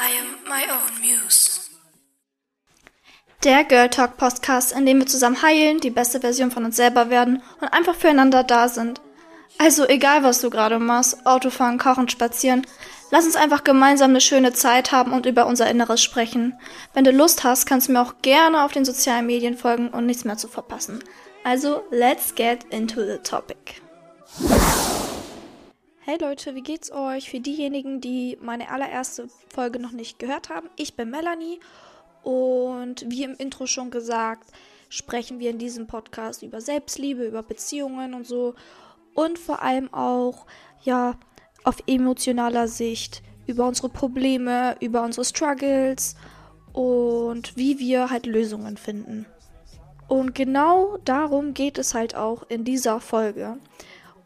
I am my own muse. Der Girl Talk Podcast, in dem wir zusammen heilen, die beste Version von uns selber werden und einfach füreinander da sind. Also egal, was du gerade machst, Autofahren, Kochen, Spazieren, lass uns einfach gemeinsam eine schöne Zeit haben und über unser Inneres sprechen. Wenn du Lust hast, kannst du mir auch gerne auf den sozialen Medien folgen und nichts mehr zu verpassen. Also, let's get into the topic. Hey Leute, wie geht's euch? Für diejenigen, die meine allererste Folge noch nicht gehört haben, ich bin Melanie und wie im Intro schon gesagt, sprechen wir in diesem Podcast über Selbstliebe, über Beziehungen und so und vor allem auch ja auf emotionaler Sicht über unsere Probleme, über unsere Struggles und wie wir halt Lösungen finden. Und genau darum geht es halt auch in dieser Folge.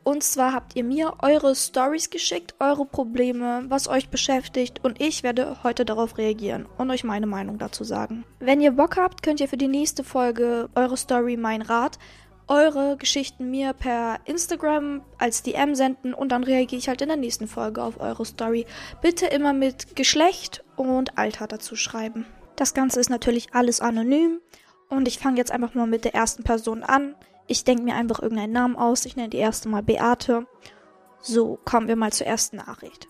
Und zwar habt ihr mir eure Stories geschickt, eure Probleme, was euch beschäftigt und ich werde heute darauf reagieren und euch meine Meinung dazu sagen. Wenn ihr Bock habt, könnt ihr für die nächste Folge eure Story mein Rat, eure Geschichten mir per Instagram als DM senden und dann reagiere ich halt in der nächsten Folge auf eure Story. Bitte immer mit Geschlecht und Alter dazu schreiben. Das Ganze ist natürlich alles anonym und ich fange jetzt einfach mal mit der ersten Person an. Ich denke mir einfach irgendeinen Namen aus. Ich nenne die erste mal Beate. So, kommen wir mal zur ersten Nachricht.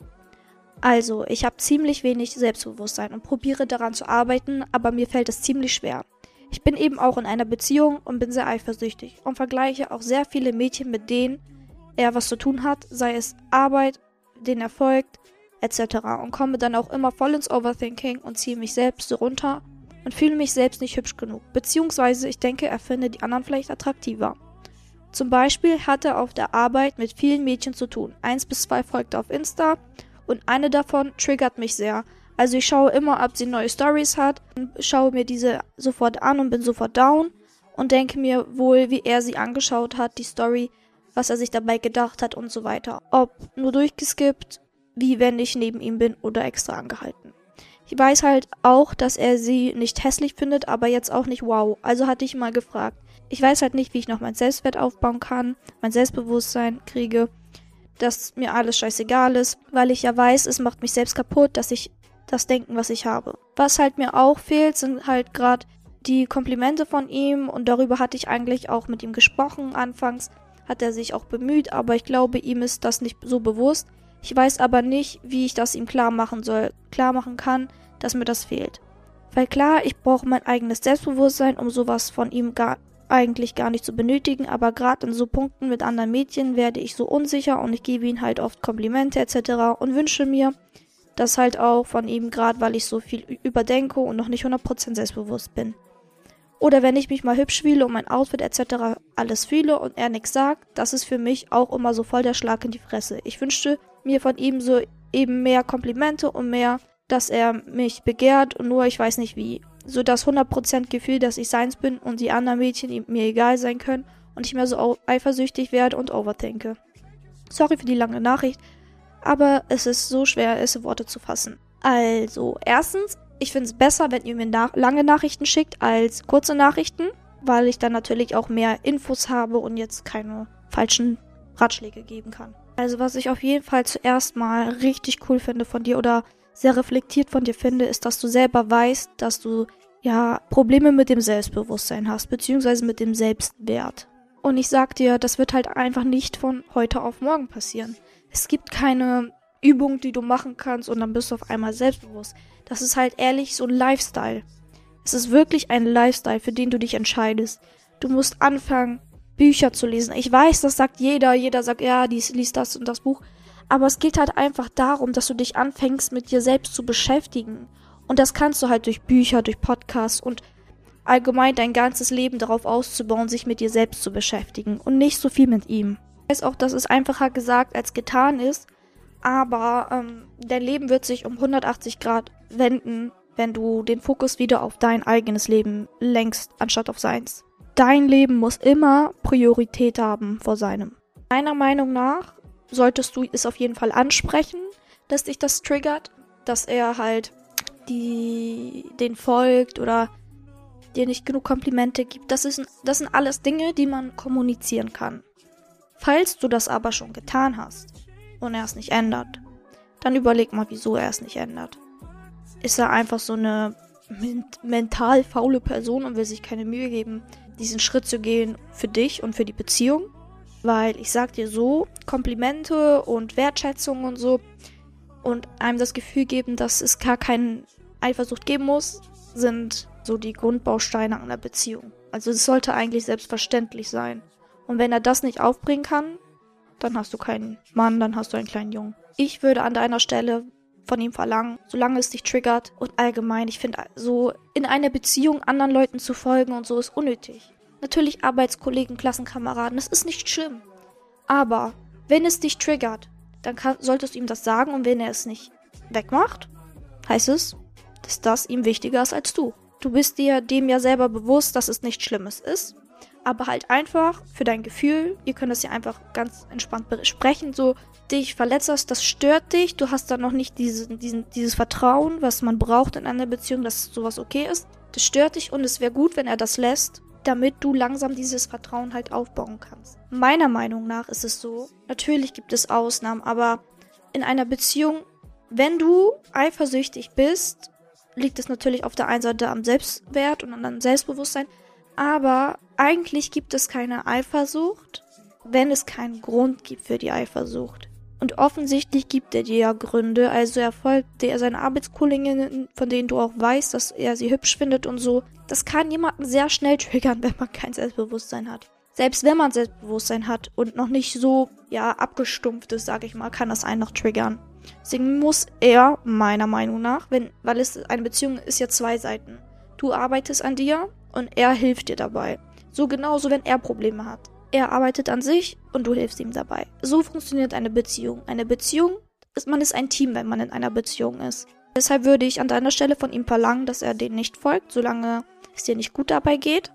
Also, ich habe ziemlich wenig Selbstbewusstsein und probiere daran zu arbeiten, aber mir fällt es ziemlich schwer. Ich bin eben auch in einer Beziehung und bin sehr eifersüchtig und vergleiche auch sehr viele Mädchen mit denen er was zu tun hat, sei es Arbeit, den Erfolg etc. und komme dann auch immer voll ins Overthinking und ziehe mich selbst runter und fühle mich selbst nicht hübsch genug, beziehungsweise ich denke, er finde die anderen vielleicht attraktiver. Zum Beispiel hat er auf der Arbeit mit vielen Mädchen zu tun. Eins bis zwei folgt auf Insta und eine davon triggert mich sehr. Also ich schaue immer, ob sie neue Stories hat, schaue mir diese sofort an und bin sofort down und denke mir wohl, wie er sie angeschaut hat, die Story, was er sich dabei gedacht hat und so weiter. Ob nur durchgeskippt, wie wenn ich neben ihm bin oder extra angehalten. Ich weiß halt auch, dass er sie nicht hässlich findet, aber jetzt auch nicht wow. Also hatte ich mal gefragt. Ich weiß halt nicht, wie ich noch mein Selbstwert aufbauen kann, mein Selbstbewusstsein kriege, dass mir alles scheißegal ist, weil ich ja weiß, es macht mich selbst kaputt, dass ich das denken, was ich habe. Was halt mir auch fehlt, sind halt gerade die Komplimente von ihm und darüber hatte ich eigentlich auch mit ihm gesprochen. Anfangs hat er sich auch bemüht, aber ich glaube, ihm ist das nicht so bewusst. Ich weiß aber nicht, wie ich das ihm klar machen soll, klar machen kann, dass mir das fehlt. Weil klar, ich brauche mein eigenes Selbstbewusstsein, um sowas von ihm gar, eigentlich gar nicht zu benötigen, aber gerade in so Punkten mit anderen Mädchen werde ich so unsicher und ich gebe ihm halt oft Komplimente etc. und wünsche mir das halt auch von ihm, gerade weil ich so viel überdenke und noch nicht 100% selbstbewusst bin. Oder wenn ich mich mal hübsch fühle und mein Outfit etc. alles fühle und er nichts sagt, das ist für mich auch immer so voll der Schlag in die Fresse. Ich wünschte mir von ihm so eben mehr Komplimente und mehr, dass er mich begehrt und nur ich weiß nicht wie. So das 100% Gefühl, dass ich seins bin und die anderen Mädchen mir egal sein können und ich mehr so eifersüchtig werde und overthinke. Sorry für die lange Nachricht, aber es ist so schwer, es in Worte zu fassen. Also, erstens, ich finde es besser, wenn ihr mir nach lange Nachrichten schickt als kurze Nachrichten, weil ich dann natürlich auch mehr Infos habe und jetzt keine falschen Ratschläge geben kann. Also was ich auf jeden Fall zuerst mal richtig cool finde von dir oder sehr reflektiert von dir finde, ist, dass du selber weißt, dass du ja Probleme mit dem Selbstbewusstsein hast, beziehungsweise mit dem Selbstwert. Und ich sag dir, das wird halt einfach nicht von heute auf morgen passieren. Es gibt keine Übung, die du machen kannst und dann bist du auf einmal selbstbewusst. Das ist halt ehrlich so ein Lifestyle. Es ist wirklich ein Lifestyle, für den du dich entscheidest. Du musst anfangen, Bücher zu lesen. Ich weiß, das sagt jeder. Jeder sagt, ja, dies, liest das und das Buch. Aber es geht halt einfach darum, dass du dich anfängst, mit dir selbst zu beschäftigen. Und das kannst du halt durch Bücher, durch Podcasts und allgemein dein ganzes Leben darauf auszubauen, sich mit dir selbst zu beschäftigen und nicht so viel mit ihm. Ich weiß auch, dass es einfacher gesagt als getan ist, aber ähm, dein Leben wird sich um 180 Grad wenden, wenn du den Fokus wieder auf dein eigenes Leben lenkst, anstatt auf seins dein Leben muss immer Priorität haben vor seinem. Meiner Meinung nach solltest du es auf jeden Fall ansprechen, dass dich das triggert, dass er halt die den folgt oder dir nicht genug Komplimente gibt. Das, ist, das sind alles Dinge, die man kommunizieren kann. Falls du das aber schon getan hast und er es nicht ändert, dann überleg mal, wieso er es nicht ändert. ist er einfach so eine mental faule Person und will sich keine Mühe geben, diesen Schritt zu gehen für dich und für die Beziehung. Weil ich sag dir so, Komplimente und Wertschätzung und so und einem das Gefühl geben, dass es gar keine Eifersucht geben muss, sind so die Grundbausteine einer Beziehung. Also es sollte eigentlich selbstverständlich sein. Und wenn er das nicht aufbringen kann, dann hast du keinen Mann, dann hast du einen kleinen Jungen. Ich würde an deiner Stelle von ihm verlangen, solange es dich triggert. Und allgemein, ich finde, so in einer Beziehung anderen Leuten zu folgen und so ist unnötig. Natürlich Arbeitskollegen, Klassenkameraden, das ist nicht schlimm. Aber wenn es dich triggert, dann kann, solltest du ihm das sagen und wenn er es nicht wegmacht, heißt es, dass das ihm wichtiger ist als du. Du bist dir dem ja selber bewusst, dass es nichts Schlimmes ist aber halt einfach für dein Gefühl, ihr könnt das ja einfach ganz entspannt besprechen, so dich verletzt hast, das stört dich, du hast dann noch nicht diesen, diesen, dieses Vertrauen, was man braucht in einer Beziehung, dass sowas okay ist. Das stört dich und es wäre gut, wenn er das lässt, damit du langsam dieses Vertrauen halt aufbauen kannst. Meiner Meinung nach ist es so, natürlich gibt es Ausnahmen, aber in einer Beziehung, wenn du eifersüchtig bist, liegt es natürlich auf der einen Seite am Selbstwert und am Selbstbewusstsein, aber eigentlich gibt es keine Eifersucht, wenn es keinen Grund gibt für die Eifersucht. Und offensichtlich gibt er dir ja Gründe, also er folgt dir seine Arbeitskolleginnen, von denen du auch weißt, dass er sie hübsch findet und so. Das kann jemanden sehr schnell triggern, wenn man kein Selbstbewusstsein hat. Selbst wenn man Selbstbewusstsein hat und noch nicht so, ja, abgestumpft ist, sag ich mal, kann das einen noch triggern. Deswegen muss er, meiner Meinung nach, wenn, weil es eine Beziehung ist ja zwei Seiten. Du arbeitest an dir und er hilft dir dabei. So genauso, wenn er Probleme hat. Er arbeitet an sich und du hilfst ihm dabei. So funktioniert eine Beziehung. Eine Beziehung ist, man ist ein Team, wenn man in einer Beziehung ist. Deshalb würde ich an deiner Stelle von ihm verlangen, dass er den nicht folgt, solange es dir nicht gut dabei geht.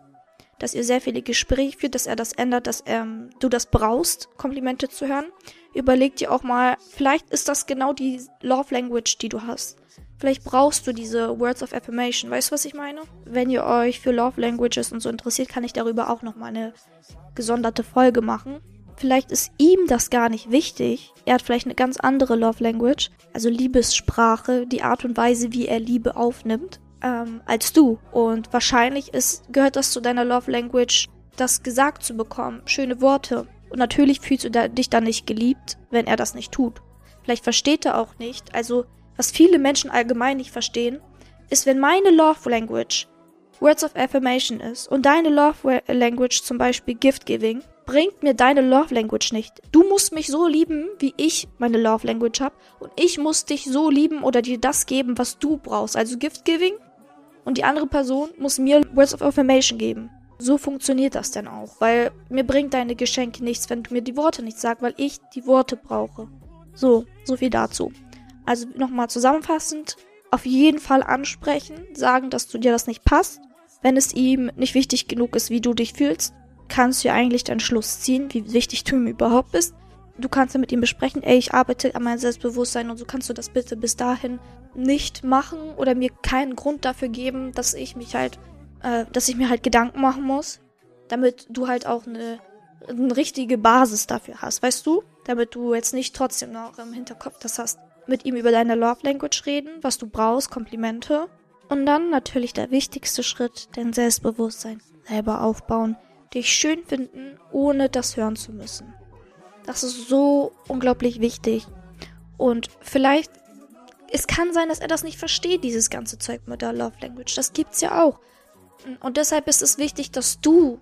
Dass ihr sehr viele Gespräche führt, dass er das ändert, dass ähm, du das brauchst, Komplimente zu hören. Überleg dir auch mal, vielleicht ist das genau die Love Language, die du hast. Vielleicht brauchst du diese Words of Affirmation. Weißt du, was ich meine? Wenn ihr euch für Love Languages und so interessiert, kann ich darüber auch nochmal eine gesonderte Folge machen. Vielleicht ist ihm das gar nicht wichtig. Er hat vielleicht eine ganz andere Love Language, also Liebessprache, die Art und Weise, wie er Liebe aufnimmt, ähm, als du. Und wahrscheinlich ist, gehört das zu deiner Love Language, das gesagt zu bekommen, schöne Worte. Und natürlich fühlst du dich dann nicht geliebt, wenn er das nicht tut. Vielleicht versteht er auch nicht. Also was viele Menschen allgemein nicht verstehen, ist, wenn meine Love Language Words of Affirmation ist und deine Love Language zum Beispiel Gift Giving, bringt mir deine Love Language nicht. Du musst mich so lieben, wie ich meine Love Language habe und ich muss dich so lieben oder dir das geben, was du brauchst, also Gift Giving und die andere Person muss mir Words of Affirmation geben. So funktioniert das dann auch, weil mir bringt deine Geschenke nichts, wenn du mir die Worte nicht sagst, weil ich die Worte brauche. So, so viel dazu. Also nochmal zusammenfassend, auf jeden Fall ansprechen, sagen, dass du dir das nicht passt. Wenn es ihm nicht wichtig genug ist, wie du dich fühlst, kannst du ja eigentlich deinen Schluss ziehen, wie wichtig du ihm überhaupt bist. Du kannst ja mit ihm besprechen, ey, ich arbeite an meinem Selbstbewusstsein und so kannst du das bitte bis dahin nicht machen oder mir keinen Grund dafür geben, dass ich mich halt, äh, dass ich mir halt Gedanken machen muss, damit du halt auch eine, eine richtige Basis dafür hast, weißt du? Damit du jetzt nicht trotzdem noch im Hinterkopf das hast mit ihm über deine Love Language reden, was du brauchst, Komplimente. Und dann natürlich der wichtigste Schritt, dein Selbstbewusstsein selber aufbauen, dich schön finden, ohne das hören zu müssen. Das ist so unglaublich wichtig. Und vielleicht, es kann sein, dass er das nicht versteht, dieses ganze Zeug mit der Love Language. Das gibt's ja auch. Und deshalb ist es wichtig, dass du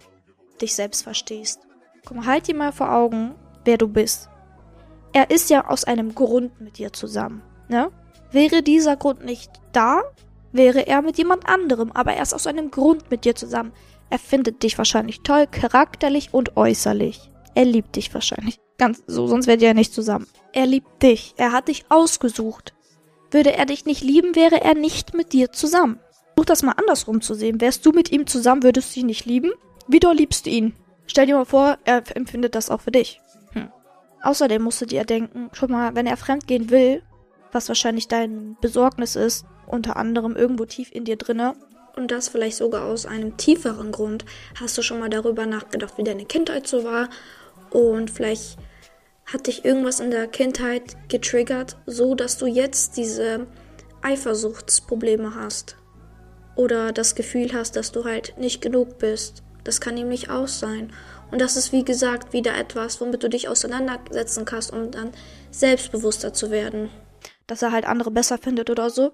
dich selbst verstehst. Komm, halt dir mal vor Augen, wer du bist er ist ja aus einem Grund mit dir zusammen, ne? Wäre dieser Grund nicht da, wäre er mit jemand anderem, aber er ist aus einem Grund mit dir zusammen. Er findet dich wahrscheinlich toll, charakterlich und äußerlich. Er liebt dich wahrscheinlich. Ganz so, sonst wärt ihr ja nicht zusammen. Er liebt dich. Er hat dich ausgesucht. Würde er dich nicht lieben, wäre er nicht mit dir zusammen. Versuch das mal andersrum zu sehen. Wärst du mit ihm zusammen, würdest du ihn nicht lieben? Wie doll liebst du ihn? Stell dir mal vor, er empfindet das auch für dich. Außerdem musst du dir denken, schon mal, wenn er fremdgehen will, was wahrscheinlich dein Besorgnis ist, unter anderem irgendwo tief in dir drinne, und das vielleicht sogar aus einem tieferen Grund, hast du schon mal darüber nachgedacht, wie deine Kindheit so war und vielleicht hat dich irgendwas in der Kindheit getriggert, so dass du jetzt diese Eifersuchtsprobleme hast oder das Gefühl hast, dass du halt nicht genug bist. Das kann nämlich auch sein. Und das ist wie gesagt wieder etwas, womit du dich auseinandersetzen kannst, um dann selbstbewusster zu werden. Dass er halt andere besser findet oder so.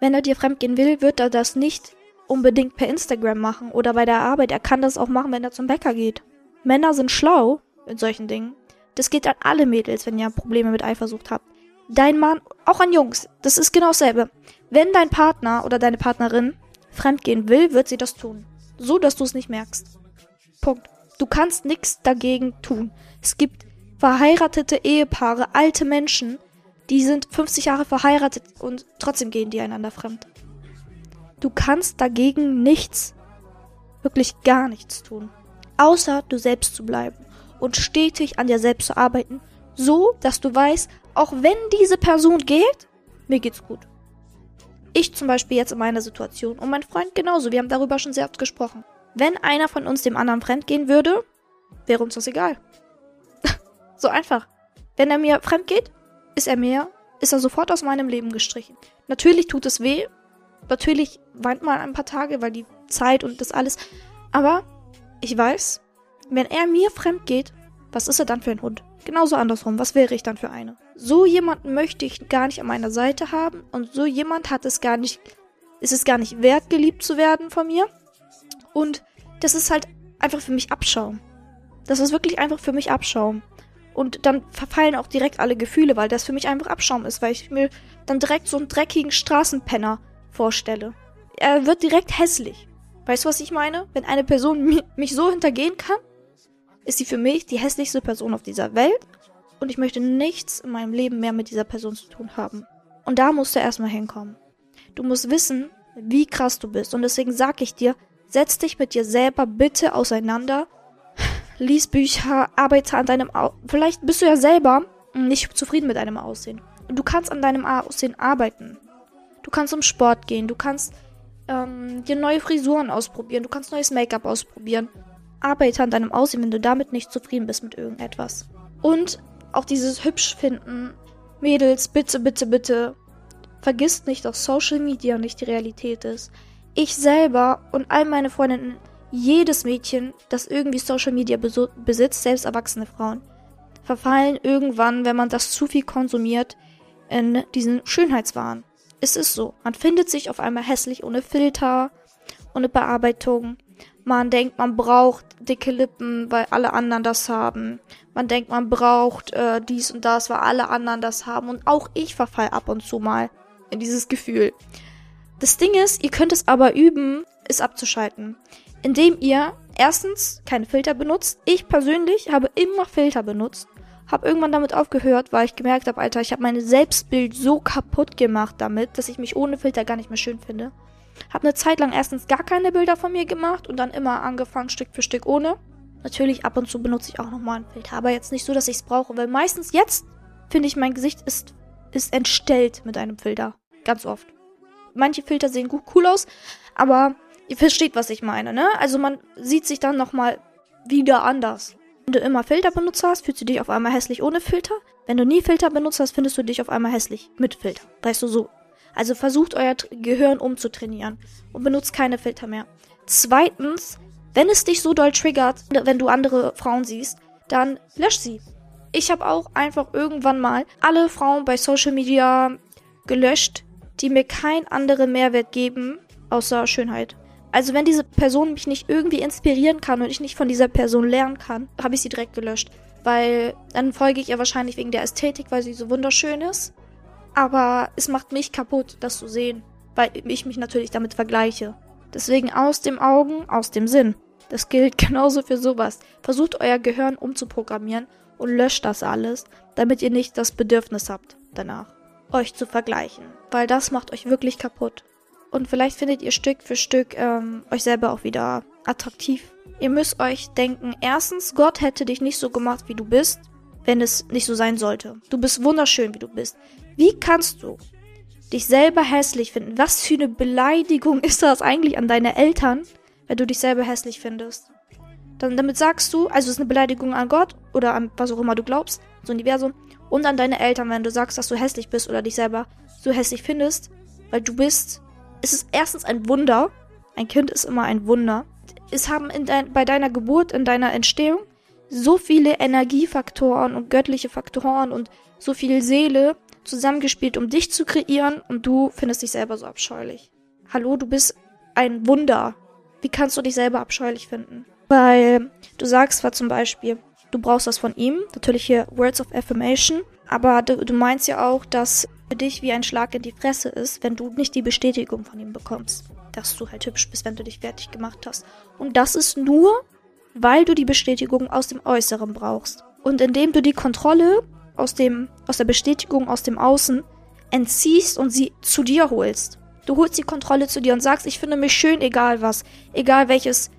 Wenn er dir fremdgehen will, wird er das nicht unbedingt per Instagram machen oder bei der Arbeit. Er kann das auch machen, wenn er zum Bäcker geht. Männer sind schlau in solchen Dingen. Das geht an alle Mädels, wenn ihr Probleme mit Eifersucht habt. Dein Mann, auch an Jungs, das ist genau dasselbe. Wenn dein Partner oder deine Partnerin fremdgehen will, wird sie das tun. So, dass du es nicht merkst. Punkt. Du kannst nichts dagegen tun. Es gibt verheiratete Ehepaare, alte Menschen, die sind 50 Jahre verheiratet und trotzdem gehen die einander fremd. Du kannst dagegen nichts, wirklich gar nichts tun, außer du selbst zu bleiben und stetig an dir selbst zu arbeiten, so dass du weißt, auch wenn diese Person geht, mir geht's gut. Ich zum Beispiel jetzt in meiner Situation und mein Freund genauso, wir haben darüber schon sehr oft gesprochen. Wenn einer von uns dem anderen fremd gehen würde, wäre uns das egal. so einfach. Wenn er mir fremd geht, ist er mir, ist er sofort aus meinem Leben gestrichen. Natürlich tut es weh. Natürlich weint man ein paar Tage, weil die Zeit und das alles. Aber ich weiß, wenn er mir fremd geht, was ist er dann für ein Hund? Genauso andersrum, was wäre ich dann für eine? So jemanden möchte ich gar nicht an meiner Seite haben und so jemand hat es gar nicht, ist es gar nicht wert, geliebt zu werden von mir. Und das ist halt einfach für mich Abschaum. Das ist wirklich einfach für mich Abschaum. Und dann verfallen auch direkt alle Gefühle, weil das für mich einfach Abschaum ist, weil ich mir dann direkt so einen dreckigen Straßenpenner vorstelle. Er wird direkt hässlich. Weißt du, was ich meine? Wenn eine Person mich so hintergehen kann, ist sie für mich die hässlichste Person auf dieser Welt und ich möchte nichts in meinem Leben mehr mit dieser Person zu tun haben. Und da musst du erstmal hinkommen. Du musst wissen, wie krass du bist und deswegen sag ich dir, setz dich mit dir selber bitte auseinander, lies Bücher, arbeite an deinem Au Vielleicht bist du ja selber nicht zufrieden mit deinem Aussehen. Du kannst an deinem Aussehen arbeiten. Du kannst zum Sport gehen, du kannst ähm, dir neue Frisuren ausprobieren, du kannst neues Make-up ausprobieren. Arbeite an deinem Aussehen, wenn du damit nicht zufrieden bist mit irgendetwas. Und auch dieses hübsch finden. Mädels, bitte, bitte, bitte. Vergisst nicht, dass Social Media nicht die Realität ist. Ich selber und all meine Freundinnen, jedes Mädchen, das irgendwie Social Media besitzt, selbst erwachsene Frauen, verfallen irgendwann, wenn man das zu viel konsumiert, in diesen Schönheitswahn. Es ist so. Man findet sich auf einmal hässlich ohne Filter, ohne Bearbeitung. Man denkt, man braucht dicke Lippen, weil alle anderen das haben. Man denkt, man braucht äh, dies und das, weil alle anderen das haben. Und auch ich verfall ab und zu mal in dieses Gefühl. Das Ding ist, ihr könnt es aber üben, es abzuschalten. Indem ihr erstens keine Filter benutzt. Ich persönlich habe immer Filter benutzt. Hab irgendwann damit aufgehört, weil ich gemerkt habe, Alter, ich habe mein Selbstbild so kaputt gemacht damit, dass ich mich ohne Filter gar nicht mehr schön finde. Hab eine Zeit lang erstens gar keine Bilder von mir gemacht und dann immer angefangen Stück für Stück ohne. Natürlich ab und zu benutze ich auch nochmal einen Filter, aber jetzt nicht so, dass ich es brauche, weil meistens jetzt finde ich, mein Gesicht ist, ist entstellt mit einem Filter. Ganz oft. Manche Filter sehen gut cool aus, aber ihr versteht, was ich meine, ne? Also man sieht sich dann nochmal wieder anders. Wenn du immer Filter benutzt hast, fühlst du dich auf einmal hässlich ohne Filter. Wenn du nie Filter benutzt hast, findest du dich auf einmal hässlich mit Filter. Weißt du, so also versucht euer Gehirn umzutrainieren und benutzt keine Filter mehr. Zweitens, wenn es dich so doll triggert, wenn du andere Frauen siehst, dann lösch sie. Ich habe auch einfach irgendwann mal alle Frauen bei Social Media gelöscht, die mir keinen anderen Mehrwert geben, außer Schönheit. Also wenn diese Person mich nicht irgendwie inspirieren kann und ich nicht von dieser Person lernen kann, habe ich sie direkt gelöscht. Weil dann folge ich ihr wahrscheinlich wegen der Ästhetik, weil sie so wunderschön ist. Aber es macht mich kaputt, das zu sehen, weil ich mich natürlich damit vergleiche. Deswegen aus dem Augen, aus dem Sinn. Das gilt genauso für sowas. Versucht euer Gehirn umzuprogrammieren und löscht das alles, damit ihr nicht das Bedürfnis habt, danach euch zu vergleichen. Weil das macht euch wirklich kaputt. Und vielleicht findet ihr Stück für Stück ähm, euch selber auch wieder attraktiv. Ihr müsst euch denken, erstens, Gott hätte dich nicht so gemacht, wie du bist, wenn es nicht so sein sollte. Du bist wunderschön, wie du bist. Wie kannst du dich selber hässlich finden? Was für eine Beleidigung ist das eigentlich an deine Eltern, wenn du dich selber hässlich findest? Dann damit sagst du, also es ist eine Beleidigung an Gott oder an was auch immer du glaubst, das Universum, und an deine Eltern, wenn du sagst, dass du hässlich bist oder dich selber so hässlich findest, Weil du bist, es ist erstens ein Wunder. Ein Kind ist immer ein Wunder. Es haben dein, bei deiner Geburt, in deiner Entstehung so viele Energiefaktoren und göttliche Faktoren und so viel Seele zusammengespielt, um dich zu kreieren und du findest dich selber so abscheulich. Hallo, du bist ein Wunder. Wie kannst du dich selber abscheulich finden? Weil du sagst zwar zum Beispiel, du brauchst das von ihm, natürlich hier Words of Affirmation, aber du, du meinst ja auch, dass für dich wie ein Schlag in die Fresse ist, wenn du nicht die Bestätigung von ihm bekommst, dass du halt hübsch bist, wenn du dich fertig gemacht hast. Und das ist nur, weil du die Bestätigung aus dem Äußeren brauchst. Und indem du die Kontrolle aus dem, aus der Bestätigung aus dem Außen entziehst und sie zu dir holst. Du holst die Kontrolle zu dir und sagst, ich finde mich schön, egal was. Egal welches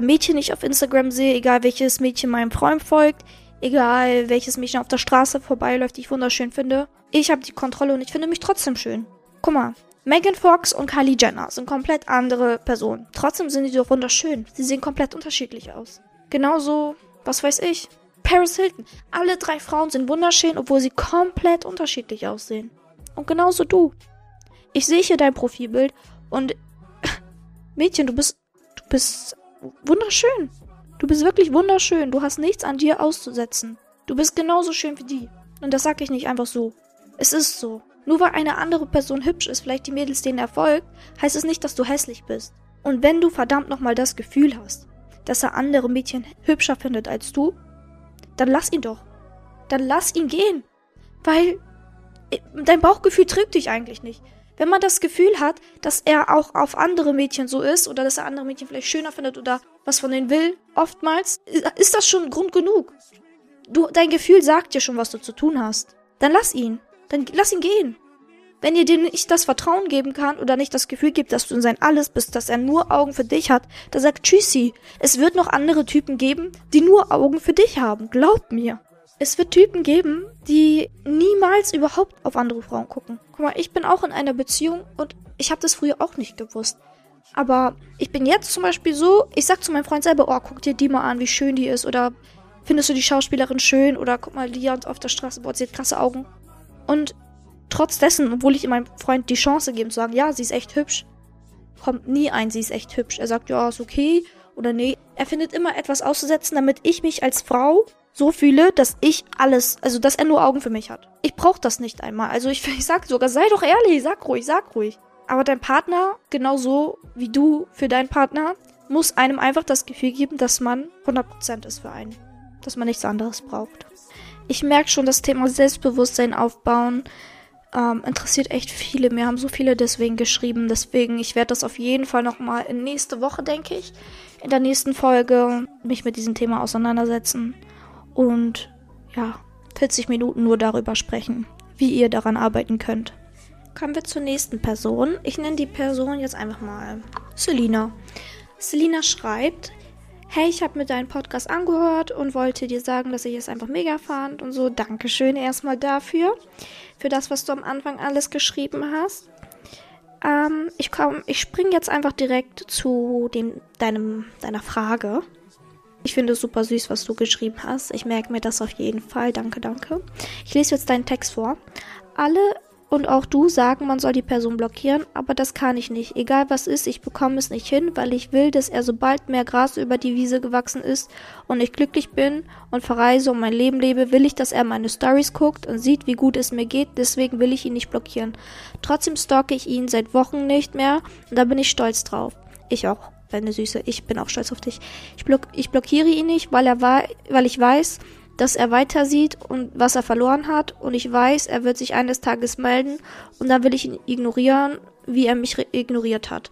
Mädchen ich auf Instagram sehe, egal welches Mädchen meinem Freund folgt, egal welches Mädchen auf der Straße vorbeiläuft, die ich wunderschön finde. Ich habe die Kontrolle und ich finde mich trotzdem schön. Guck mal, Megan Fox und Kylie Jenner sind komplett andere Personen. Trotzdem sind die doch wunderschön. Sie sehen komplett unterschiedlich aus. Genauso, was weiß ich, Paris Hilton. Alle drei Frauen sind wunderschön, obwohl sie komplett unterschiedlich aussehen. Und genauso du. Ich sehe hier dein Profilbild und Mädchen, du bist du bist wunderschön. Du bist wirklich wunderschön. Du hast nichts an dir auszusetzen. Du bist genauso schön wie die. Und das sage ich nicht einfach so. Es ist so. Nur weil eine andere Person hübsch ist, vielleicht die Mädels denen erfolgt, heißt es nicht, dass du hässlich bist. Und wenn du verdammt nochmal das Gefühl hast, dass er andere Mädchen hübscher findet als du, dann lass ihn doch. Dann lass ihn gehen. Weil äh, dein Bauchgefühl trügt dich eigentlich nicht. Wenn man das Gefühl hat, dass er auch auf andere Mädchen so ist oder dass er andere Mädchen vielleicht schöner findet oder was von denen will, oftmals, ist das schon Grund genug. Du, dein Gefühl sagt dir schon, was du zu tun hast. Dann lass ihn. Dann lass ihn gehen. Wenn ihr dir nicht das Vertrauen geben kann oder nicht das Gefühl gibt, dass du in sein Alles bist, dass er nur Augen für dich hat, dann sagt Tschüssi. Es wird noch andere Typen geben, die nur Augen für dich haben. Glaub mir. Es wird Typen geben, die niemals überhaupt auf andere Frauen gucken. Guck mal, ich bin auch in einer Beziehung und ich habe das früher auch nicht gewusst. Aber ich bin jetzt zum Beispiel so, ich sag zu meinem Freund selber, oh, guck dir die mal an, wie schön die ist. Oder findest du die Schauspielerin schön? Oder guck mal, Lia auf der Straße, boah, sie hat krasse Augen. Und trotz dessen, obwohl ich meinem Freund die Chance gebe zu sagen, ja, sie ist echt hübsch, kommt nie ein, sie ist echt hübsch. Er sagt, ja, ist okay oder nee. Er findet immer etwas auszusetzen, damit ich mich als Frau so fühle, dass ich alles, also dass er nur Augen für mich hat. Ich brauche das nicht einmal. Also ich, ich sag sogar, sei doch ehrlich, sag ruhig, sag ruhig. Aber dein Partner, genauso wie du für deinen Partner, muss einem einfach das Gefühl geben, dass man 100% ist für einen. Dass man nichts anderes braucht. Ich merke schon, das Thema Selbstbewusstsein aufbauen ähm, interessiert echt viele. Mir haben so viele deswegen geschrieben. Deswegen, ich werde das auf jeden Fall nochmal in nächste Woche, denke ich, in der nächsten Folge mich mit diesem Thema auseinandersetzen. Und ja, 40 Minuten nur darüber sprechen, wie ihr daran arbeiten könnt. Kommen wir zur nächsten Person. Ich nenne die Person jetzt einfach mal Selina. Selina schreibt, hey, ich habe mir deinen Podcast angehört und wollte dir sagen, dass ich es einfach mega fand und so. Dankeschön erstmal dafür, für das, was du am Anfang alles geschrieben hast. Ähm, ich komm, ich springe jetzt einfach direkt zu dem, deinem, deiner Frage. Ich finde es super süß, was du geschrieben hast. Ich merke mir das auf jeden Fall. Danke, danke. Ich lese jetzt deinen Text vor. Alle und auch du sagen, man soll die Person blockieren, aber das kann ich nicht. Egal was ist, ich bekomme es nicht hin, weil ich will, dass er sobald mehr Gras über die Wiese gewachsen ist und ich glücklich bin und verreise und mein Leben lebe, will ich, dass er meine Stories guckt und sieht, wie gut es mir geht, deswegen will ich ihn nicht blockieren. Trotzdem stalke ich ihn seit Wochen nicht mehr und da bin ich stolz drauf. Ich auch, deine Süße, ich bin auch stolz auf dich. Ich, block ich blockiere ihn nicht, weil er weil ich weiß, dass er weiter sieht und was er verloren hat und ich weiß, er wird sich eines Tages melden und dann will ich ihn ignorieren, wie er mich ignoriert hat.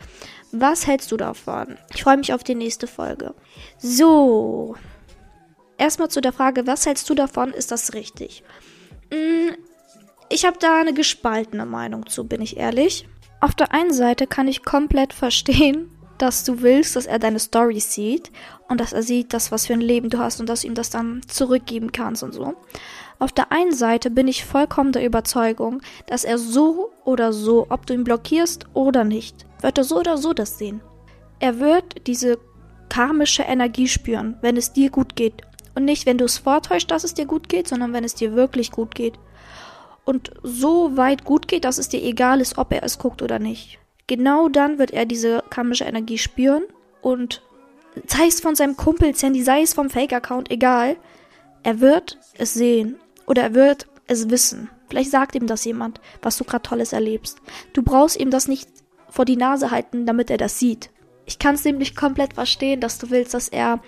Was hältst du davon? Ich freue mich auf die nächste Folge. So. Erstmal zu der Frage, was hältst du davon? Ist das richtig? Hm, ich habe da eine gespaltene Meinung zu, bin ich ehrlich. Auf der einen Seite kann ich komplett verstehen, dass du willst, dass er deine Story sieht und dass er sieht, dass was für ein Leben du hast und dass du ihm das dann zurückgeben kannst und so. Auf der einen Seite bin ich vollkommen der Überzeugung, dass er so oder so, ob du ihn blockierst oder nicht, wird er so oder so das sehen. Er wird diese karmische Energie spüren, wenn es dir gut geht. Und nicht, wenn du es vortäuscht, dass es dir gut geht, sondern wenn es dir wirklich gut geht. und so weit gut geht, dass es dir egal ist, ob er es guckt oder nicht. Genau dann wird er diese karmische Energie spüren und sei es von seinem Kumpel Sandy, sei es vom Fake-Account, egal, er wird es sehen oder er wird es wissen. Vielleicht sagt ihm das jemand, was du gerade Tolles erlebst. Du brauchst ihm das nicht vor die Nase halten, damit er das sieht. Ich kann es nämlich komplett verstehen, dass du willst, dass er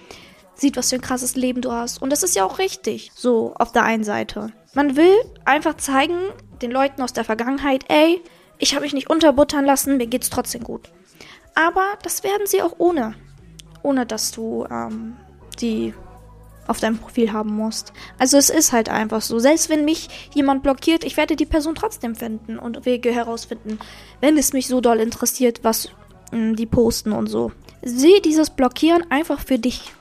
sieht, was für ein krasses Leben du hast. Und das ist ja auch richtig, so auf der einen Seite. Man will einfach zeigen den Leuten aus der Vergangenheit, ey, ich habe mich nicht unterbuttern lassen, mir geht's trotzdem gut. Aber das werden sie auch ohne. Ohne dass du ähm, die auf deinem Profil haben musst. Also es ist halt einfach so. Selbst wenn mich jemand blockiert, ich werde die Person trotzdem finden und Wege herausfinden, wenn es mich so doll interessiert, was mh, hm, die posten und so. Sieh dieses Blockieren einfach für dich.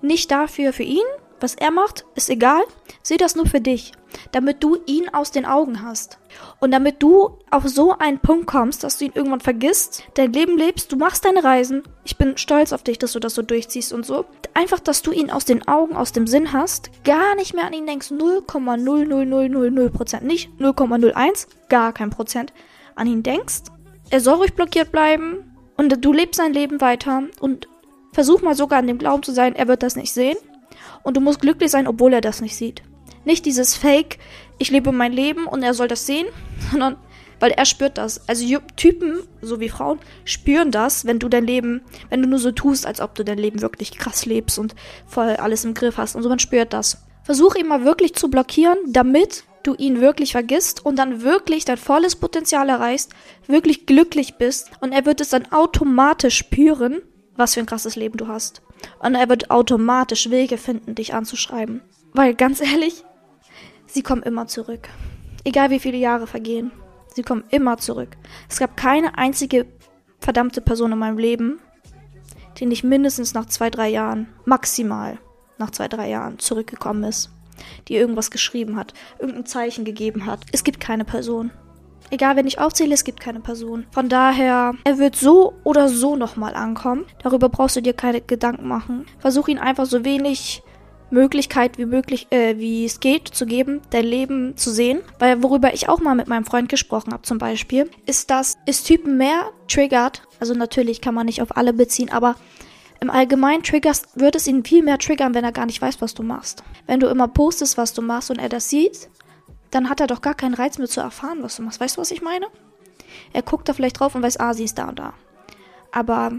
Nicht dafür für ihn, was er macht, ist egal. Sieh das nur für dich, damit du ihn aus den Augen hast. Und damit du auf so einen Punkt kommst, dass du ihn irgendwann vergisst, dein Leben lebst, du machst deine Reisen. Ich bin stolz auf dich, dass du das so durchziehst und so. Einfach, dass du ihn aus den Augen, aus dem Sinn hast, gar nicht mehr an ihn denkst. 0,00000% Nicht 0,01, gar kein Prozent an ihn denkst. Er soll ruhig blockiert bleiben und du lebst sein Leben weiter und versuch mal sogar an dem Glauben zu sein, er wird das nicht sehen und du musst glücklich sein, obwohl er das nicht sieht. Nicht dieses Fake, ich lebe mein Leben und er soll das sehen, sondern weil er spürt das. Also Typen, so wie Frauen, spüren das, wenn du dein Leben, wenn du nur so tust, als ob du dein Leben wirklich krass lebst und voll alles im Griff hast und so, man spürt das. Versuch ihn mal wirklich zu blockieren, damit du ihn wirklich vergisst und dann wirklich dein volles Potenzial erreichst, wirklich glücklich bist und er wird es dann automatisch spüren, was für ein krasses Leben du hast. Und er wird automatisch Wege finden, dich anzuschreiben. Weil ganz ehrlich, sie kommen immer zurück. Egal wie viele Jahre vergehen, sie kommen immer zurück. Es gab keine einzige verdammte Person in meinem Leben, die nicht mindestens nach zwei, drei Jahren, maximal nach zwei, drei Jahren zurückgekommen ist. Die irgendwas geschrieben hat, irgendein Zeichen gegeben hat. Es gibt keine Person. Egal, wenn ich aufzähle, es gibt keine Person. Von daher, er wird so oder so nochmal ankommen. Darüber brauchst du dir keine Gedanken machen. Versuch ihn einfach so wenig Möglichkeit wie möglich, äh, wie es geht, zu geben, dein Leben zu sehen. Weil worüber ich auch mal mit meinem Freund gesprochen habe, zum Beispiel, ist, dass es Typen mehr triggert. Also natürlich kann man nicht auf alle beziehen, aber im Allgemeinen triggerst, wird es ihn viel mehr triggern, wenn er gar nicht weiß, was du machst. Wenn du immer postest, was du machst und er das sieht, dann hat er doch gar keinen Reiz mehr zu erfahren, was du machst. Weißt du, was ich meine? Er guckt da vielleicht drauf und weiß, ah, sie ist da und da. Aber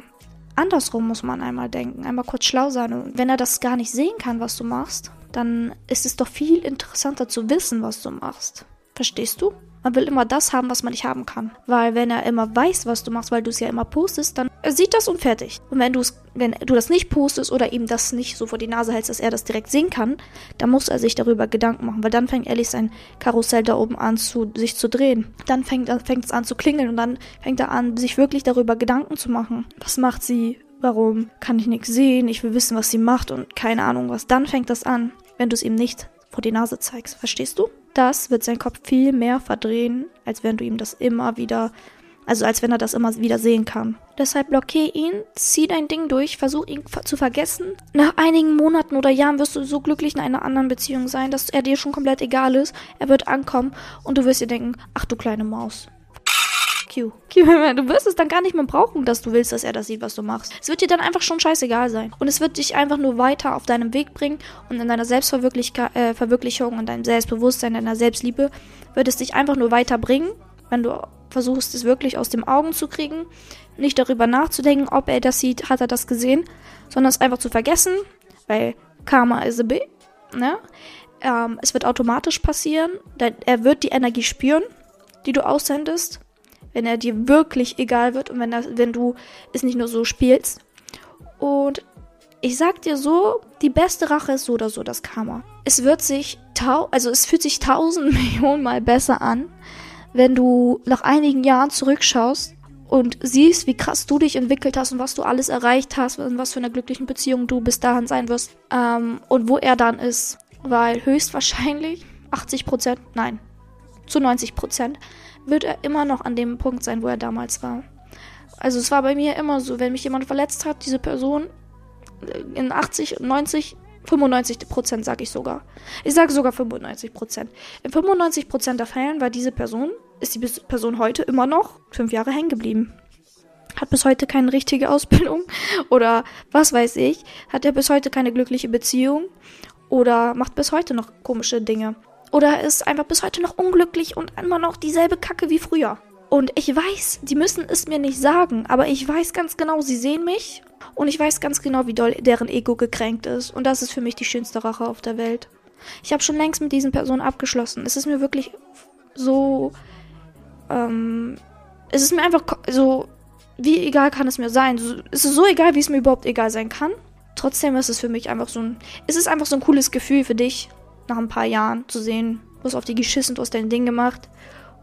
andersrum muss man einmal denken, einmal kurz schlau sein. Und wenn er das gar nicht sehen kann, was du machst, dann ist es doch viel interessanter zu wissen, was du machst. Verstehst du? Man will immer das haben, was man nicht haben kann. Weil wenn er immer weiß, was du machst, weil du es ja immer postest, dann sieht das und fertig. Und wenn du es, wenn du das nicht postest oder ihm das nicht so vor die Nase hältst, dass er das direkt sehen kann, dann muss er sich darüber Gedanken machen, weil dann fängt ehrlich sein Karussell da oben an zu sich zu drehen. Dann fängt fängt es an zu klingeln und dann fängt er an, sich wirklich darüber Gedanken zu machen. Was macht sie? Warum kann ich nichts sehen? Ich will wissen, was sie macht und keine Ahnung was. Dann fängt das an, wenn du es ihm nicht vor die Nase zeigst. Verstehst du? Das wird sein Kopf viel mehr verdrehen, als wenn du ihm das immer wieder, also als wenn er das immer wieder sehen kann. Deshalb blockier ihn, zieh dein Ding durch, versuch ihn zu vergessen. Nach einigen Monaten oder Jahren wirst du so glücklich in einer anderen Beziehung sein, dass er dir schon komplett egal ist. Er wird ankommen und du wirst dir denken, ach du kleine Maus. Q. Du wirst es dann gar nicht mehr brauchen, dass du willst, dass er das sieht, was du machst. Es wird dir dann einfach schon scheißegal sein. Und es wird dich einfach nur weiter auf deinem Weg bringen und in deiner Selbstverwirklichung, äh, in deinem Selbstbewusstsein, in deiner Selbstliebe wird es dich einfach nur weiterbringen, wenn du versuchst, es wirklich aus den Augen zu kriegen, nicht darüber nachzudenken, ob er das sieht, hat er das gesehen, sondern es einfach zu vergessen, weil Karma is a B, ne? Ähm, es wird automatisch passieren, er wird die Energie spüren, die du aussendest wenn er dir wirklich egal wird und wenn, das, wenn du es nicht nur so spielst. Und ich sag dir so, die beste Rache ist so oder so das Karma. Es wird sich tau also es fühlt sich tausend Millionen Mal besser an, wenn du nach einigen Jahren zurückschaust und siehst, wie krass du dich entwickelt hast und was du alles erreicht hast und was für eine glückliche Beziehung du bis dahin sein wirst ähm, und wo er dann ist. Weil höchstwahrscheinlich 80 Prozent, nein, zu 90 Prozent wird er immer noch an dem Punkt sein, wo er damals war. Also es war bei mir immer so, wenn mich jemand verletzt hat, diese Person äh, in 80, 90 95% sage ich sogar. Ich sage sogar 95%. In 95% der Fällen war diese Person, ist die Person heute immer noch fünf Jahre hängen geblieben. Hat bis heute keine richtige Ausbildung oder was weiß ich. Hat er bis heute keine glückliche Beziehung oder macht bis heute noch komische Dinge. Oder ist einfach bis heute noch unglücklich und immer noch dieselbe Kacke wie früher. Und ich weiß, die müssen es mir nicht sagen, aber ich weiß ganz genau, sie sehen mich und ich weiß ganz genau, wie doll deren Ego gekränkt ist. Und das ist für mich die schönste Rache auf der Welt. Ich habe schon längst mit diesen Personen abgeschlossen. Es ist mir wirklich so. Ähm, es ist mir einfach so. Wie egal kann es mir sein? Es ist so egal, wie es mir überhaupt egal sein kann. Trotzdem ist es für mich einfach so ein. Es ist einfach so ein cooles Gefühl für dich, nach ein paar Jahren zu sehen. Du hast auf die geschissen, du hast dein Ding gemacht.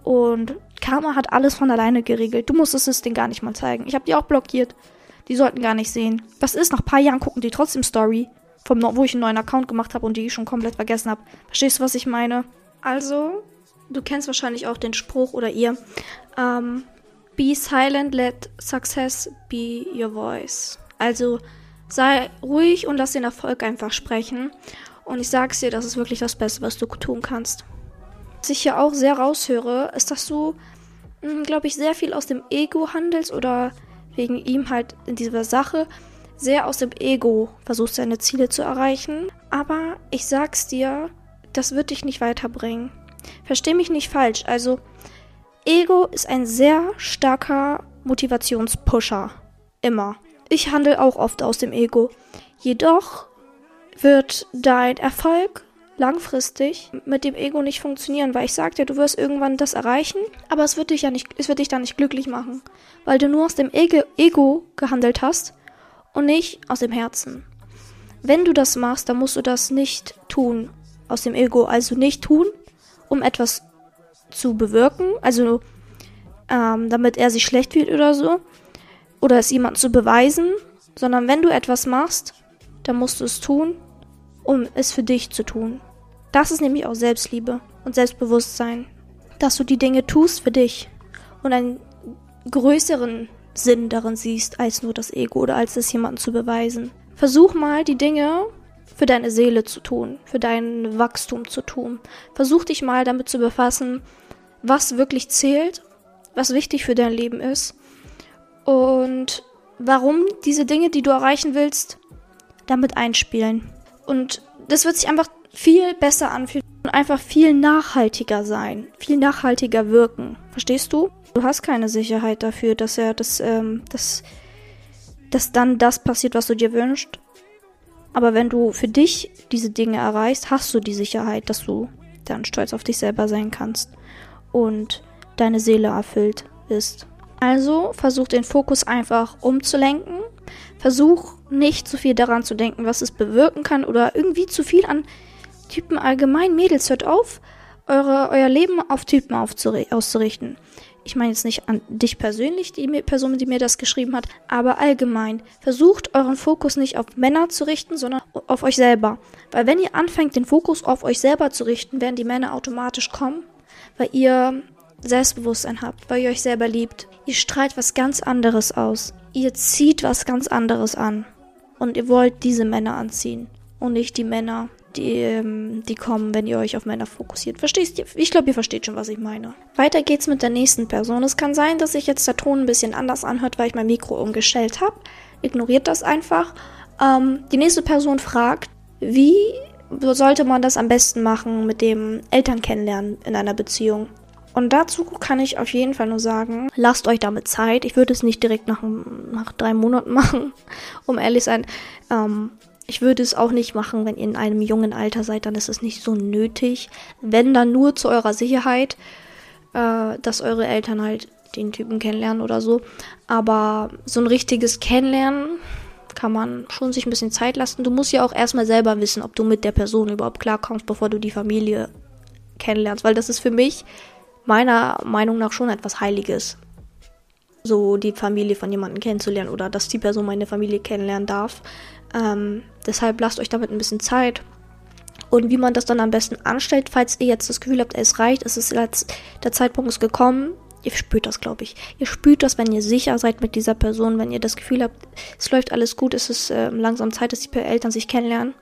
Und Karma hat alles von alleine geregelt. Du musstest es denen gar nicht mal zeigen. Ich habe die auch blockiert. Die sollten gar nicht sehen. Was ist, nach ein paar Jahren gucken die trotzdem Story, vom, wo ich einen neuen Account gemacht habe und die ich schon komplett vergessen habe. Verstehst du, was ich meine? Also, du kennst wahrscheinlich auch den Spruch oder ihr. Ähm, be silent, let success be your voice. Also, sei ruhig und lass den Erfolg einfach sprechen. Und ich sag's dir, das ist wirklich das Beste, was du tun kannst. Was ich hier auch sehr raushöre, ist, dass du, hm, glaube ich, sehr viel aus dem Ego handelst oder wegen ihm halt in dieser Sache sehr aus dem Ego versucht, seine Ziele zu erreichen. Aber ich sag's dir, das wird dich nicht weiterbringen. Versteh mich nicht falsch. Also, Ego ist ein sehr starker Motivationspusher. Immer. Ich handle auch oft aus dem Ego. Jedoch wird dein Erfolg langfristig mit dem Ego nicht funktionieren, weil ich sagte, du wirst irgendwann das erreichen, aber es wird dich ja nicht, es wird dich dann nicht glücklich machen, weil du nur aus dem Ego, gehandelt hast und nicht aus dem Herzen. Wenn du das machst, dann musst du das nicht tun aus dem Ego, also nicht tun, um etwas zu bewirken, also ähm, damit er sich schlecht fühlt oder so, oder es jemandem zu beweisen, sondern wenn du etwas machst, dann musst du es tun, um es für dich zu tun. Das ist nämlich auch Selbstliebe und Selbstbewusstsein, dass du die Dinge tust für dich und einen größeren Sinn darin siehst, als nur das Ego oder als es jemandem zu beweisen. Versuch mal, die Dinge für deine Seele zu tun, für dein Wachstum zu tun. Versuch dich mal damit zu befassen, was wirklich zählt, was wichtig für dein Leben ist und warum diese Dinge, die du erreichen willst, damit einspielen. Und das wird sich einfach viel besser anfühlen und einfach viel nachhaltiger sein, viel nachhaltiger wirken. Verstehst du? Du hast keine Sicherheit dafür, dass er das, ähm, dass, dass dann das passiert, was du dir wünschst. Aber wenn du für dich diese Dinge erreichst, hast du die Sicherheit, dass du dann stolz auf dich selber sein kannst und deine Seele erfüllt ist. Also versuch den Fokus einfach umzulenken. Versuch nicht zu viel daran zu denken, was es bewirken kann oder irgendwie zu viel an Typen allgemein. Mädels, hört auf, eure, euer Leben auf Typen auszurichten. Ich meine jetzt nicht an dich persönlich, die Person, die mir das geschrieben hat, aber allgemein. Versucht euren Fokus nicht auf Männer zu richten, sondern auf euch selber. Weil wenn ihr anfängt, den Fokus auf euch selber zu richten, werden die Männer automatisch kommen, weil ihr Selbstbewusstsein habt, weil ihr euch selber liebt. Ihr strahlt was ganz anderes aus. Ihr zieht was ganz anderes an. Und ihr wollt diese Männer anziehen und nicht die Männer, die, ähm, die kommen, wenn ihr euch auf Männer fokussiert. Verstehst ihr? Ich glaube, ihr versteht schon, was ich meine. Weiter geht's mit der nächsten Person. Es kann sein, dass sich jetzt der Ton ein bisschen anders anhört, weil ich mein Mikro umgestellt habe. Ignoriert das einfach. Ähm, die nächste Person fragt, wie sollte man das am besten machen mit dem Eltern kennenlernen in einer Beziehung? Und dazu kann ich auf jeden Fall nur sagen, lasst euch damit Zeit. Ich würde es nicht direkt nach, nach drei Monaten machen, um ehrlich sein. Ähm, ich würde es auch nicht machen, wenn ihr in einem jungen Alter seid, dann ist es nicht so nötig. Wenn dann nur zu eurer Sicherheit, äh, dass eure Eltern halt den Typen kennenlernen oder so. Aber so ein richtiges Kennenlernen kann man schon sich ein bisschen Zeit lassen. Du musst ja auch erstmal selber wissen, ob du mit der Person überhaupt klarkommst, bevor du die Familie kennenlernst. Weil das ist für mich meiner Meinung nach schon etwas Heiliges. So die Familie von jemandem kennenzulernen oder dass die Person meine Familie kennenlernen darf. Ähm, deshalb lasst euch damit ein bisschen Zeit. Und wie man das dann am besten anstellt, falls ihr jetzt das Gefühl habt, es reicht, es ist jetzt, der Zeitpunkt ist gekommen. Ihr spürt das, glaube ich. Ihr spürt das, wenn ihr sicher seid mit dieser Person, wenn ihr das Gefühl habt, es läuft alles gut, es ist äh, langsam Zeit, dass die Eltern sich kennenlernen.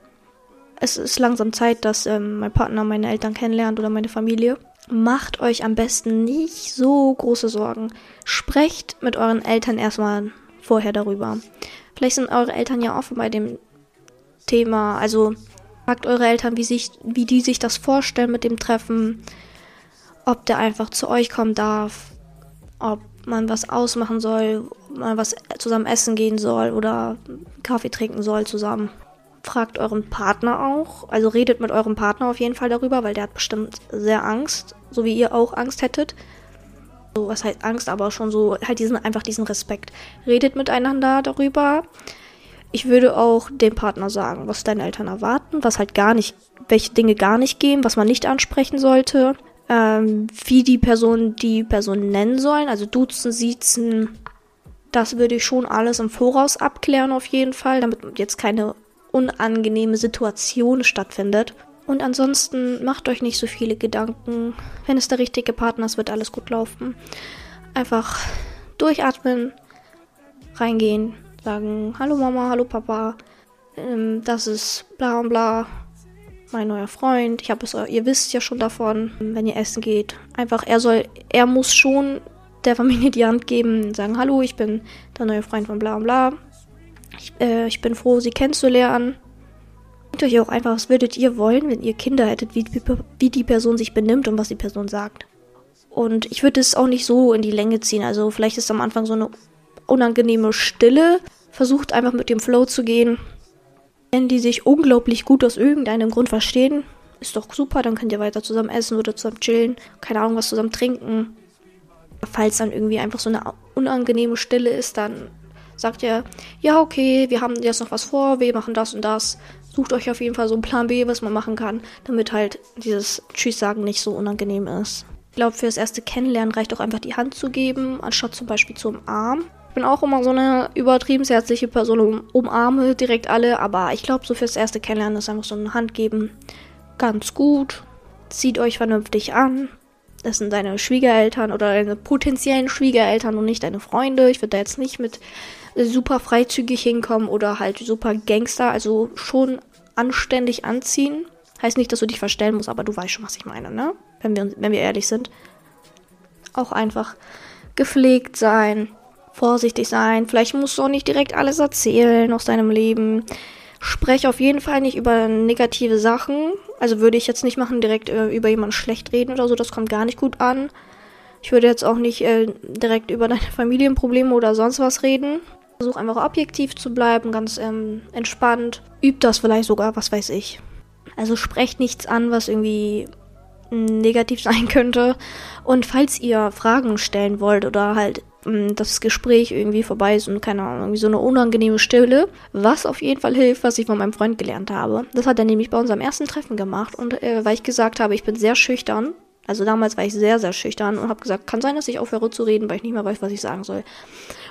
es ist langsam Zeit, dass ähm, mein Partner meine Eltern kennenlernt oder meine Familie. Macht euch am besten nicht so große Sorgen. Sprecht mit euren Eltern erstmal vorher darüber. Vielleicht sind eure Eltern ja offen bei dem Thema. Also fragt eure Eltern, wie, sich, wie die sich das vorstellen mit dem Treffen. Ob der einfach zu euch kommen darf. Ob man was ausmachen soll, mal was zusammen essen gehen soll oder Kaffee trinken soll zusammen. Fragt euren Partner auch, also redet mit eurem Partner auf jeden Fall darüber, weil der hat bestimmt sehr Angst, so wie ihr auch Angst hättet. So, was heißt Angst, aber schon so, halt diesen, einfach diesen Respekt. Redet miteinander darüber. Ich würde auch dem Partner sagen, was deine Eltern erwarten, was halt gar nicht, welche Dinge gar nicht gehen, was man nicht ansprechen sollte ähm, wie die Person die Person nennen sollen, also duzen, siezen. Das würde ich schon alles im Voraus abklären auf jeden Fall, damit jetzt keine unangenehme Situation stattfindet. Und ansonsten macht euch nicht so viele Gedanken. Wenn es der richtige Partner ist, wird alles gut laufen. Einfach durchatmen, reingehen, sagen, hallo Mama, hallo Papa, ähm, das ist bla und bla, mein neuer Freund. Ich habe es, ihr wisst ja schon davon, wenn ihr essen geht. Einfach, er soll, er muss schon der Familie die Hand geben, sagen, hallo, ich bin der neue Freund von bla und bla. Ich, äh, ich bin froh, sie kennenzulernen. Denkt euch auch einfach, was würdet ihr wollen, wenn ihr Kinder hättet, wie, wie, die Person sich benimmt und was die Person sagt. Und ich würde es auch nicht so in die Länge ziehen. Also vielleicht ist am Anfang so eine unangenehme Stille. Versucht einfach mit dem Flow zu gehen. Wenn die sich unglaublich gut aus irgendeinem Grund verstehen, ist doch super, dann könnt ihr weiter zusammen essen oder zusammen chillen, keine Ahnung, was zusammen trinken. Falls dann irgendwie einfach so eine unangenehme Stille ist, dann sagt ihr, ja, okay, wir haben jetzt noch was vor, wir machen das und das. Sucht euch auf jeden Fall so einen Plan B, was man machen kann, damit halt dieses Tschüss sagen nicht so unangenehm ist. Ich glaube, für das erste Kennenlernen reicht auch einfach die Hand zu geben, anstatt zum Beispiel zu umarmen. Ich bin auch immer so eine übertrieben herzliche Person und umarme direkt alle, aber ich glaube, so fürs erste Kennenlernen ist einfach so eine Hand geben ganz gut. Zieht euch vernünftig an. Das sind deine Schwiegereltern oder deine potenziellen Schwiegereltern und nicht deine Freunde. Ich würde da jetzt nicht mit super freizügig hinkommen oder halt super Gangster. Also schon anständig anziehen. Heißt nicht, dass du dich verstellen musst, aber du weißt schon, was ich meine, ne? Wenn wir, wenn wir ehrlich sind. Auch einfach gepflegt sein vorsichtig sein. Vielleicht musst du auch nicht direkt alles erzählen aus deinem Leben. Sprech auf jeden Fall nicht über negative Sachen. Also würde ich jetzt nicht machen, direkt äh, über jemanden schlecht reden oder so. Das kommt gar nicht gut an. Ich würde jetzt auch nicht äh, direkt über deine Familienprobleme oder sonst was reden. Versuch einfach objektiv zu bleiben, ganz ähm, entspannt. Übt das vielleicht sogar, was weiß ich. Also sprecht nichts an, was irgendwie negativ sein könnte. Und falls ihr Fragen stellen wollt oder halt mm, das Gespräch irgendwie vorbei ist und keine Ahnung, irgendwie so eine unangenehme Stille, was auf jeden Fall hilft, was ich von meinem Freund gelernt habe. Das hat er nämlich bei unserem ersten Treffen gemacht und äh, weil ich gesagt habe, ich bin sehr schüchtern. Also damals war ich sehr, sehr schüchtern und habe gesagt, kann sein, dass ich aufhöre zu reden, weil ich nicht mehr weiß, was ich sagen soll.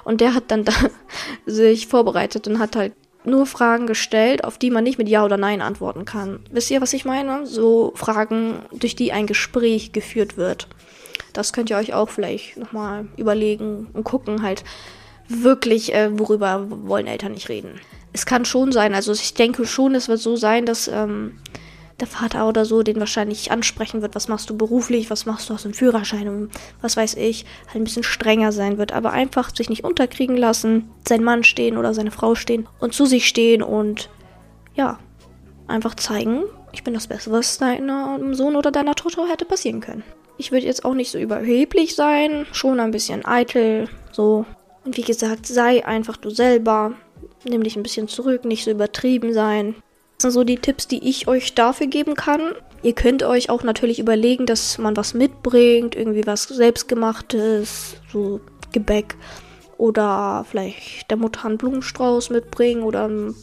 Und der hat dann da sich vorbereitet und hat halt nur Fragen gestellt, auf die man nicht mit Ja oder Nein antworten kann. Wisst ihr, was ich meine? So Fragen, durch die ein Gespräch geführt wird. Das könnt ihr euch auch vielleicht nochmal überlegen und gucken, halt wirklich, äh, worüber wollen Eltern nicht reden. Es kann schon sein, also ich denke schon, es wird so sein, dass ähm, der Vater oder so den wahrscheinlich ansprechen wird, was machst du beruflich, was machst du aus dem Führerschein und was weiß ich, halt ein bisschen strenger sein wird, aber einfach sich nicht unterkriegen lassen, sein Mann stehen oder seine Frau stehen und zu sich stehen und ja, einfach zeigen, ich bin das Beste, was deinem Sohn oder deiner Tochter hätte passieren können. Ich würde jetzt auch nicht so überheblich sein, schon ein bisschen eitel, so. Und wie gesagt, sei einfach du selber. Nimm dich ein bisschen zurück, nicht so übertrieben sein so die Tipps, die ich euch dafür geben kann. Ihr könnt euch auch natürlich überlegen, dass man was mitbringt, irgendwie was selbstgemachtes, so Gebäck oder vielleicht der Mutter einen Blumenstrauß mitbringen oder eine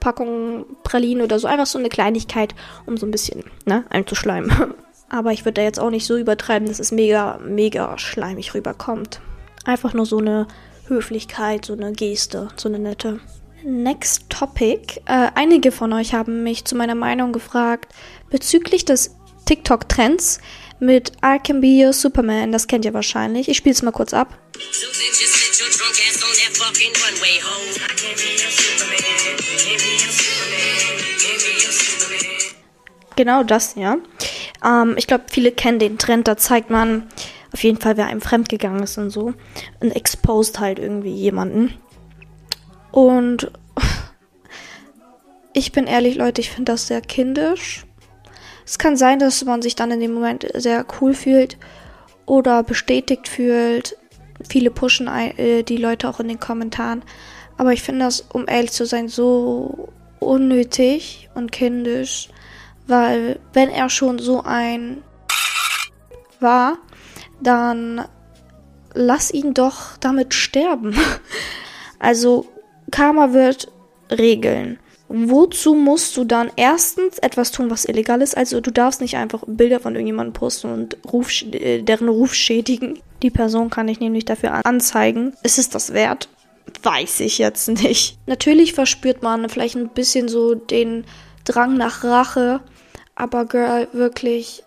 Packung Pralinen oder so. Einfach so eine Kleinigkeit, um so ein bisschen ne, einzuschleimen. Aber ich würde da jetzt auch nicht so übertreiben, dass es mega, mega schleimig rüberkommt. Einfach nur so eine Höflichkeit, so eine Geste, so eine nette. Next Topic. Äh, einige von euch haben mich zu meiner Meinung gefragt bezüglich des TikTok-Trends mit I Can Be Your Superman. Das kennt ihr wahrscheinlich. Ich spiele es mal kurz ab. Genau das, ja. Ähm, ich glaube, viele kennen den Trend, da zeigt man auf jeden Fall, wer einem fremdgegangen ist und so. Und exposed halt irgendwie jemanden. Und ich bin ehrlich, Leute, ich finde das sehr kindisch. Es kann sein, dass man sich dann in dem Moment sehr cool fühlt oder bestätigt fühlt. Viele pushen äh, die Leute auch in den Kommentaren. Aber ich finde das, um ehrlich zu sein, so unnötig und kindisch, weil wenn er schon so ein war, dann lass ihn doch damit sterben. Also Karma wird regeln. Wozu musst du dann erstens etwas tun, was illegal ist? Also du darfst nicht einfach Bilder von irgendjemandem posten und Ruf, äh, deren Ruf schädigen. Die Person kann ich nämlich dafür anzeigen. Ist es das wert? Weiß ich jetzt nicht. Natürlich verspürt man vielleicht ein bisschen so den Drang nach Rache. Aber Girl, wirklich,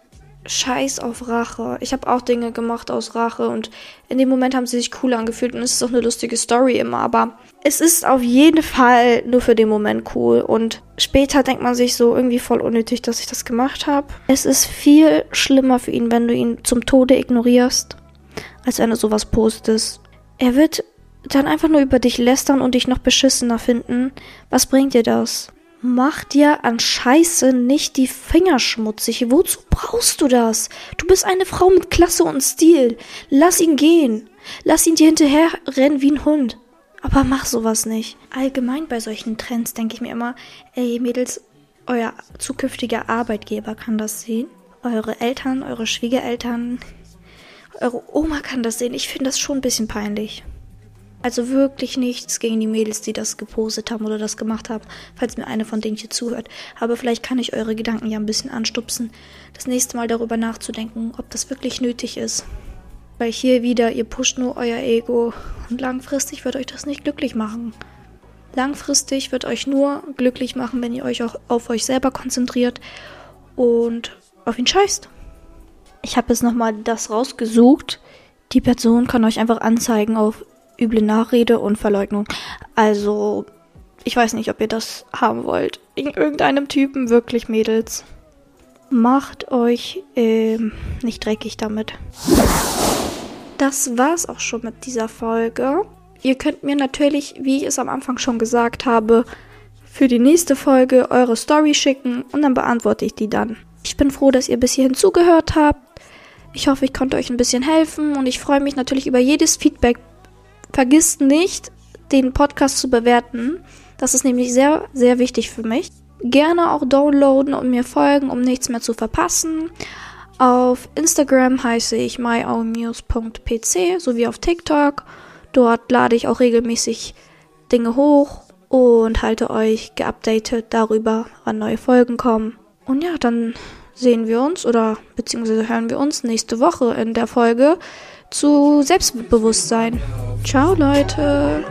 scheiß auf Rache. Ich habe auch Dinge gemacht aus Rache und in dem Moment haben sie sich cool angefühlt und es ist auch eine lustige Story immer, aber es ist auf jeden Fall nur für den Moment cool und später denkt man sich so irgendwie voll unnötig, dass ich das gemacht habe. Es ist viel schlimmer für ihn, wenn du ihn zum Tode ignorierst, als wenn du sowas postest. Er wird dann einfach nur über dich lästern und dich noch beschissener finden. Was bringt dir das? Mach dir an Scheiße nicht die Finger schmutzig. Wozu brauchst du das? Du bist eine Frau mit Klasse und Stil. Lass ihn gehen. Lass ihn dir hinterher rennen wie ein Hund. Aber mach sowas nicht. Allgemein bei solchen Trends denke ich mir immer, ey Mädels, euer zukünftiger Arbeitgeber kann das sehen. Eure Eltern, eure Schwiegereltern, eure Oma kann das sehen. Ich finde das schon ein bisschen peinlich. Also wirklich nichts gegen die Mädels, die das gepostet haben oder das gemacht haben, falls mir eine von denen hier zuhört. Aber vielleicht kann ich eure Gedanken ja ein bisschen anstupsen, das nächste Mal darüber nachzudenken, ob das wirklich nötig ist. Weil hier wieder, ihr pusht nur euer Ego und langfristig wird euch das nicht glücklich machen. Langfristig wird euch nur glücklich machen, wenn ihr euch auch auf euch selber konzentriert und auf ihn scheißt. Ich habe jetzt nochmal das rausgesucht. Die Person kann euch einfach anzeigen auf üble Nachrede und Verleugnung. Also, ich weiß nicht, ob ihr das haben wollt. In irgendeinem Typen, wirklich Mädels. Macht euch ähm, nicht dreckig damit. Das war's auch schon mit dieser Folge. Ihr könnt mir natürlich, wie ich es am Anfang schon gesagt habe, für die nächste Folge eure Story schicken und dann beantworte ich die dann. Ich bin froh, dass ihr bis hierhin zugehört habt. Ich hoffe, ich konnte euch ein bisschen helfen und ich freue mich natürlich über jedes Feedback Vergisst nicht, den Podcast zu bewerten. Das ist nämlich sehr, sehr wichtig für mich. Gerne auch downloaden und mir folgen, um nichts mehr zu verpassen. Auf Instagram heiße ich myownnews.pc sowie auf TikTok. Dort lade ich auch regelmäßig Dinge hoch und halte euch geupdatet darüber, wann neue Folgen kommen. Und ja, dann sehen wir uns oder beziehungsweise hören wir uns nächste Woche in der Folge zu Selbstbewusstsein. Ciao Leute.